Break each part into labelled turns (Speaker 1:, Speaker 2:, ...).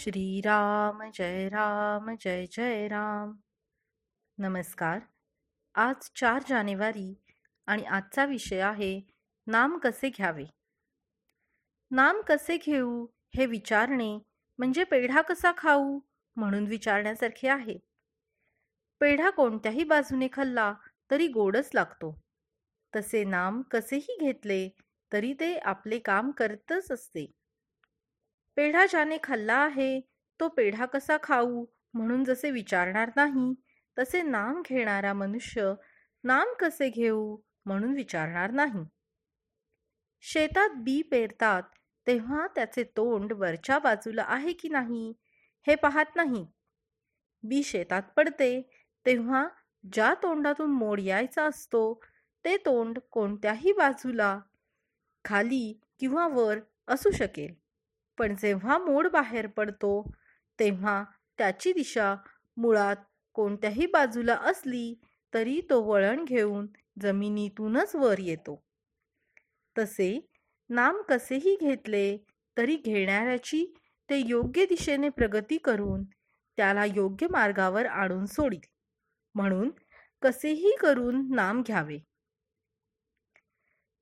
Speaker 1: श्रीराम जय राम जय जय राम. नमस्कार. आज चार जानेवारी आणि आजचा विषय आहे नाम कसे घ्यावे? नाम कसे घेऊ हे विचारणे म्हणजे पेढा कसा खाऊ म्हणून विचारण्यासारखे आहे. पेढा कोणत्याही बाजूने खाल्ला तरी गोडच लागतो. तसे नाम कसेही घेतले तरी ते आपले काम करतच असते. पेढा ज्याने खाल्ला आहे तो पेढा कसा खाऊ? म्हणून जसे विचारणार नाही तसे नाम घेणारा मनुष्य नाम कसे घेऊ? म्हणून विचारणार नाही. शेतात बी पेरतात तेव्हा त्याचे तोंड वरच्या बाजूला आहे की नाही हे पाहत नाही. बी शेतात पडते तेव्हा ज्या तोंडातून मोड यायचा असतो ते तोंड कोणत्याही बाजूला खाली किंवा वर असू शकेल. पण जेव्हा मोड बाहेर पडतो तेव्हा त्याची दिशा मुळात कोणत्याही बाजूला असली तरी तो वळण घेऊन जमिनीतूनच वर येतो. तसे नाम कसेही घेतले तरी घेणाऱ्याची ते योग्य दिशेने प्रगती करून त्याला योग्य मार्गावर आणून सोडील. म्हणून कसेही करून नाम घ्यावे.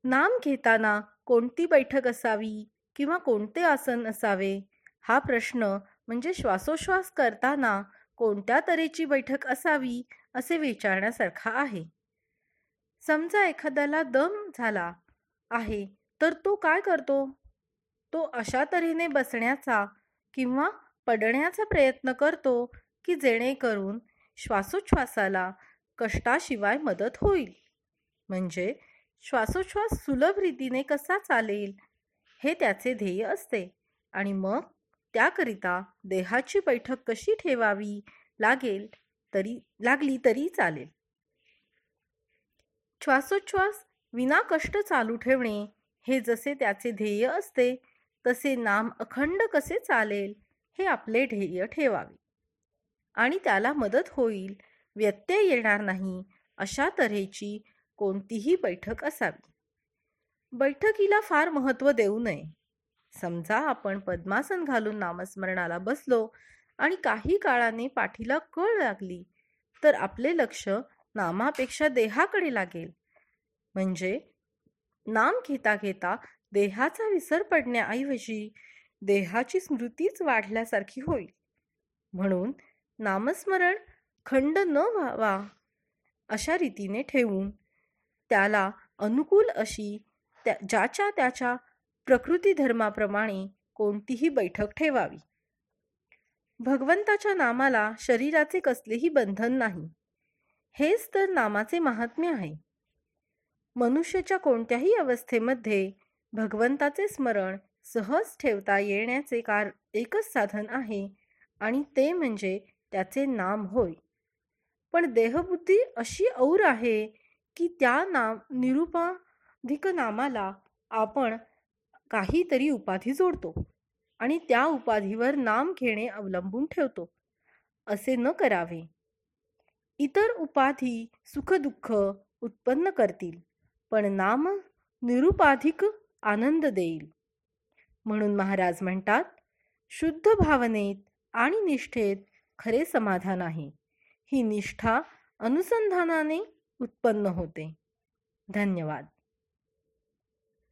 Speaker 1: नाम घेताना कोणती बैठक असावी? किंवा कोणते आसन असावे? हा प्रश्न म्हणजे श्वासोश्वास करताना कोणत्या तऱ्हेची बैठक असावी असे विचारण्यासारखा आहे. समजा एखाद्याला दम झाला आहे तर तो काय करतो? तो अशा तऱ्हेने बसण्याचा किंवा पडण्याचा प्रयत्न करतो की जेणेकरून श्वासोच्छ्वासाला कष्टाशिवाय मदत होईल. म्हणजे श्वासोच्छ्वास सुलभ रीतीने कसा चालेल? हे त्याचे ध्येय असते. आणि मग त्याकरिता देहाची बैठक कशी ठेवावी लागेल तरी लागली तरी चालेल. श्वासोच्छ्वास विना कष्ट चालू ठेवणे हे जसे त्याचे ध्येय असते तसे नाम अखंड कसे चालेल हे आपले ध्येय ठेवावे. आणि त्याला मदत होईल व्यत्यय येणार नाही अशा तऱ्हेची कोणतीही बैठक असावी. बैठकीला फार महत्त्व देऊ नये. समजा आपण पद्मासन घालून नामस्मरणाला बसलो आणि काही काळाने पाठीला कळ लागली तर आपले लक्ष नामापेक्षा देहाकडे लागेल. म्हणजे नाम घेता घेता देहाचा विसर पडण्याऐवजी देहाची स्मृतीच वाढल्यासारखी होईल. म्हणून नामस्मरण खंड न व्हावा अशा रीतीने ठेवून त्याला अनुकूल अशी त्या ज्याच्या त्याच्या प्रकृती धर्माप्रमाणे कोणतीही बैठक ठेवावी. भगवंताच्या नामाला शरीराचे कसलेही बंधन नाही. हेच तर नामाचे महात्म्य आहे. मनुष्याच्या कोणत्याही अवस्थेमध्ये भगवंताचे स्मरण सहज ठेवता येण्याचे कार एकच साधन आहे आणि ते म्हणजे त्याचे नाम होय. पण देहबुद्धी अशी और आहे की त्या नाम निरूपा अधिक नामाला आपण काहीतरी उपाधी जोडतो आणि त्या उपाधीवर नाम घेणे अवलंबून ठेवतो. असे न करावे. इतर उपाधी सुखदुःख उत्पन्न करतील पण नाम निरुपाधिक आनंद देईल. म्हणून महाराज म्हणतात शुद्ध भावनेत आणि निष्ठेत खरे समाधान आहे. ही निष्ठा अनुसंधानाने उत्पन्न होते. धन्यवाद.